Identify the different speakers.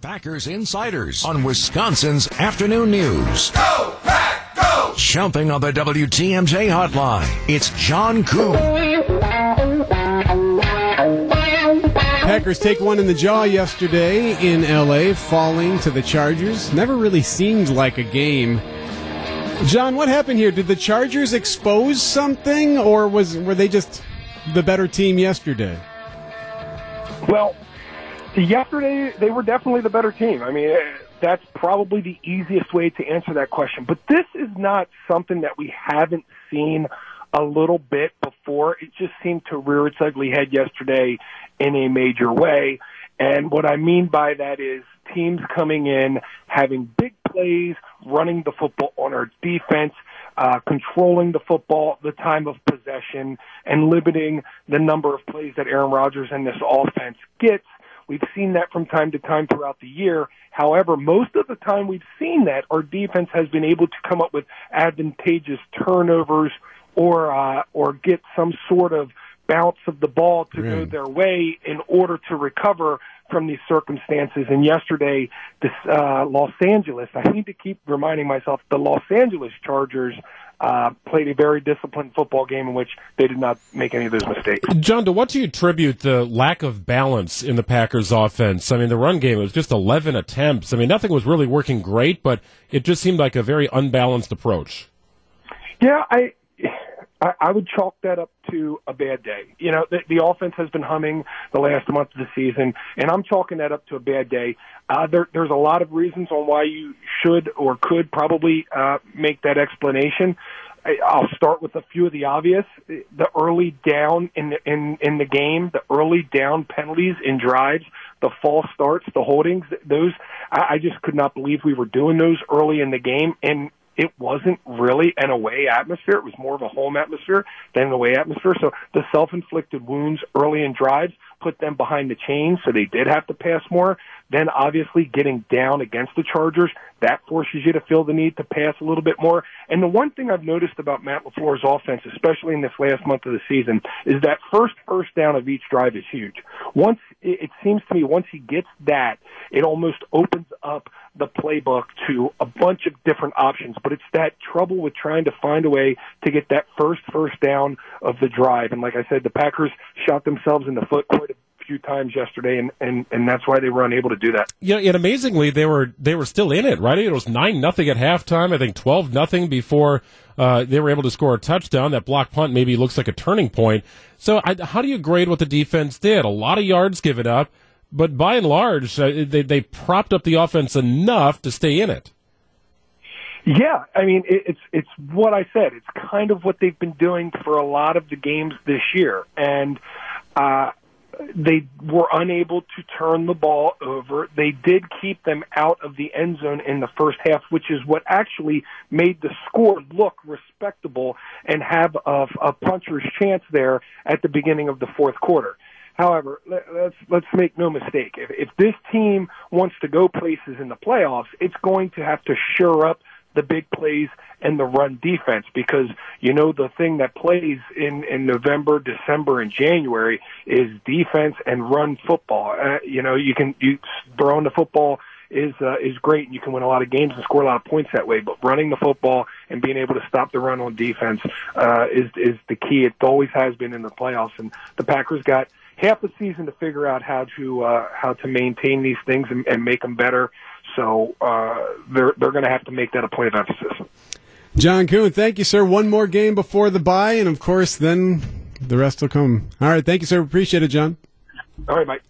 Speaker 1: Packers Insiders on Wisconsin's afternoon news.
Speaker 2: Go, Pack, go!
Speaker 1: Jumping on the WTMJ hotline, it's John Kuhn.
Speaker 3: Packers take one in the jaw yesterday in LA, falling to the Chargers. Never really seemed like a game. John, what happened here? Did the Chargers expose something, or was were they just the better team yesterday?
Speaker 4: Well, yesterday they were definitely the better team. I mean, eh, that's probably the easiest way to answer that question. But this is not something that we haven't seen a little bit before. It just seemed to rear its ugly head yesterday in a major way. And what I mean by that is teams coming in, having big plays, running the football on our defense, uh, controlling the football, the time of possession, and limiting the number of plays that Aaron Rodgers and this offense gets. We've seen that from time to time throughout the year. However, most of the time we've seen that our defense has been able to come up with advantageous turnovers or uh, or get some sort of bounce of the ball to go their way in order to recover from these circumstances. And yesterday, this uh, Los Angeles, I need to keep reminding myself, the Los Angeles Chargers uh, played a very disciplined football game in which they did not make any of those mistakes.
Speaker 5: John, to what do you attribute the lack of balance in the Packers offense? I mean, the run game was just 11 attempts. I mean, nothing was really working great, but it just seemed like a very unbalanced approach.
Speaker 4: Yeah, I I, I would chalk that up to a bad day. You know, the, the offense has been humming the last month of the season, and I'm chalking that up to a bad day. Uh, there, there's a lot of reasons on why you should or could probably uh, make that explanation. I, I'll start with a few of the obvious. The early down in the, in in the game, the early down penalties in drives, the false starts, the holdings. Those I, I just could not believe we were doing those early in the game, and it wasn't really an away atmosphere. It was more of a home atmosphere than an away atmosphere. So the self-inflicted wounds early in drives put them behind the chains, so they did have to pass more. Then obviously getting down against the Chargers, that forces you to feel the need to pass a little bit more. And the one thing I've noticed about Matt LaFleur's offense, especially in this last month of the season, is that first first down of each drive is huge. Once it seems to me, once he gets that, it almost opens up the playbook to a bunch of different options. But it's that trouble with trying to find a way to get that first first down of the drive. And like I said, the Packers shot themselves in the foot quite a few times yesterday, and, and, and that's why they were unable to do that.
Speaker 5: Yeah, and amazingly, they were they were still in it, right? It was nine nothing at halftime. I think twelve nothing before uh, they were able to score a touchdown. That block punt maybe looks like a turning point. So, I, how do you grade what the defense did? A lot of yards given up, but by and large, uh, they they propped up the offense enough to stay in it.
Speaker 4: Yeah, I mean it, it's it's what I said. It's kind of what they've been doing for a lot of the games this year, and uh, they were unable to turn the ball over. They did keep them out of the end zone in the first half, which is what actually made the score look respectable and have a, a puncher's chance there at the beginning of the fourth quarter. However, let's let's make no mistake. If, if this team wants to go places in the playoffs, it's going to have to shore up the big plays and the run defense because you know the thing that plays in in November, December, and January is defense and run football. Uh, you know, you can you throwing the football is uh, is great and you can win a lot of games and score a lot of points that way. But running the football and being able to stop the run on defense uh, is is the key. It always has been in the playoffs, and the Packers got half the season to figure out how to uh, how to maintain these things and, and make them better. So uh, they're they're going to have to make that a point of emphasis.
Speaker 3: John Kuhn, thank you, sir. One more game before the bye, and of course, then the rest will come. All right, thank you, sir. Appreciate it, John.
Speaker 4: All right, Mike.